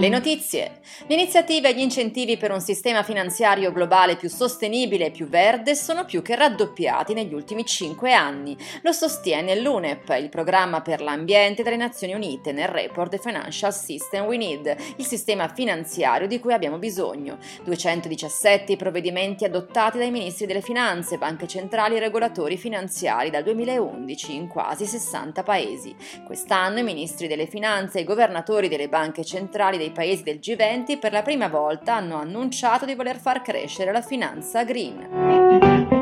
Le notizie. Le iniziative e gli incentivi per un sistema finanziario globale più sostenibile e più verde sono più che raddoppiati negli ultimi cinque anni. Lo sostiene l'UNEP, il programma per l'ambiente delle Nazioni Unite, nel report The Financial System We Need, il sistema finanziario di cui abbiamo bisogno. 217 i provvedimenti adottati dai ministri delle finanze, banche centrali e regolatori finanziari dal 2011 in quasi 60 paesi. Quest'anno i ministri delle finanze e i governatori delle banche centrali dei paesi del G20 per la prima volta hanno annunciato di voler far crescere la finanza green.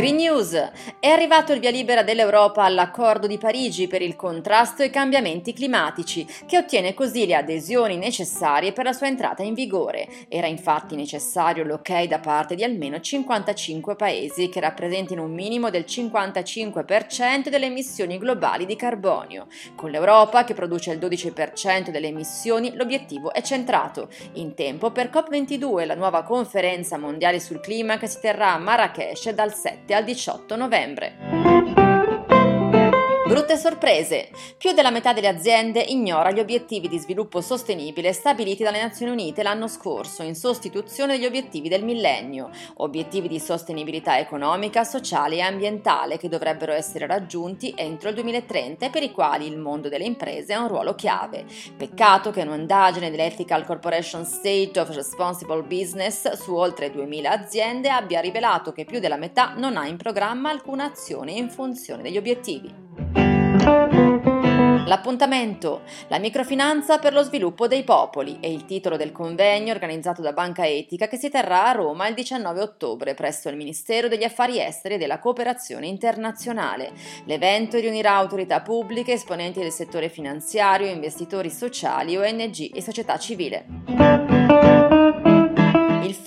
Green News. È arrivato il via libera dell'Europa all'accordo di Parigi per il contrasto ai cambiamenti climatici, che ottiene così le adesioni necessarie per la sua entrata in vigore. Era infatti necessario l'ok da parte di almeno 55 paesi che rappresentino un minimo del 55% delle emissioni globali di carbonio. Con l'Europa, che produce il 12% delle emissioni, l'obiettivo è centrato. In tempo per COP22, la nuova conferenza mondiale sul clima che si terrà a Marrakesh dal 7 al 18 novembre. Brutte sorprese. Più della metà delle aziende ignora gli obiettivi di sviluppo sostenibile stabiliti dalle Nazioni Unite l'anno scorso in sostituzione degli obiettivi del millennio, obiettivi di sostenibilità economica, sociale e ambientale che dovrebbero essere raggiunti entro il 2030 e per i quali il mondo delle imprese ha un ruolo chiave. Peccato che un'indagine dell'Ethical Corporation State of Responsible Business su oltre 2000 aziende abbia rivelato che più della metà non ha in programma alcuna azione in funzione degli obiettivi. L'appuntamento, la microfinanza per lo sviluppo dei popoli, è il titolo del convegno organizzato da Banca Etica che si terrà a Roma il 19 ottobre presso il Ministero degli Affari Esteri e della Cooperazione Internazionale. L'evento riunirà autorità pubbliche, esponenti del settore finanziario, investitori sociali, ONG e società civile.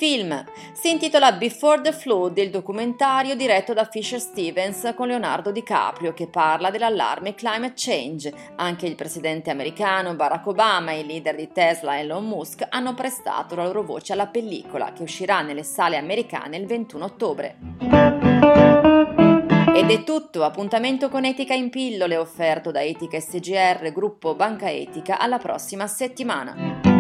Il film si intitola Before the Flood, il documentario diretto da Fisher Stevens con Leonardo DiCaprio che parla dell'allarme climate change. Anche il presidente americano Barack Obama e i leader di Tesla Elon Musk hanno prestato la loro voce alla pellicola che uscirà nelle sale americane il 21 ottobre. Ed è tutto, appuntamento con Etica in pillole offerto da Etica SGR, gruppo Banca Etica, alla prossima settimana.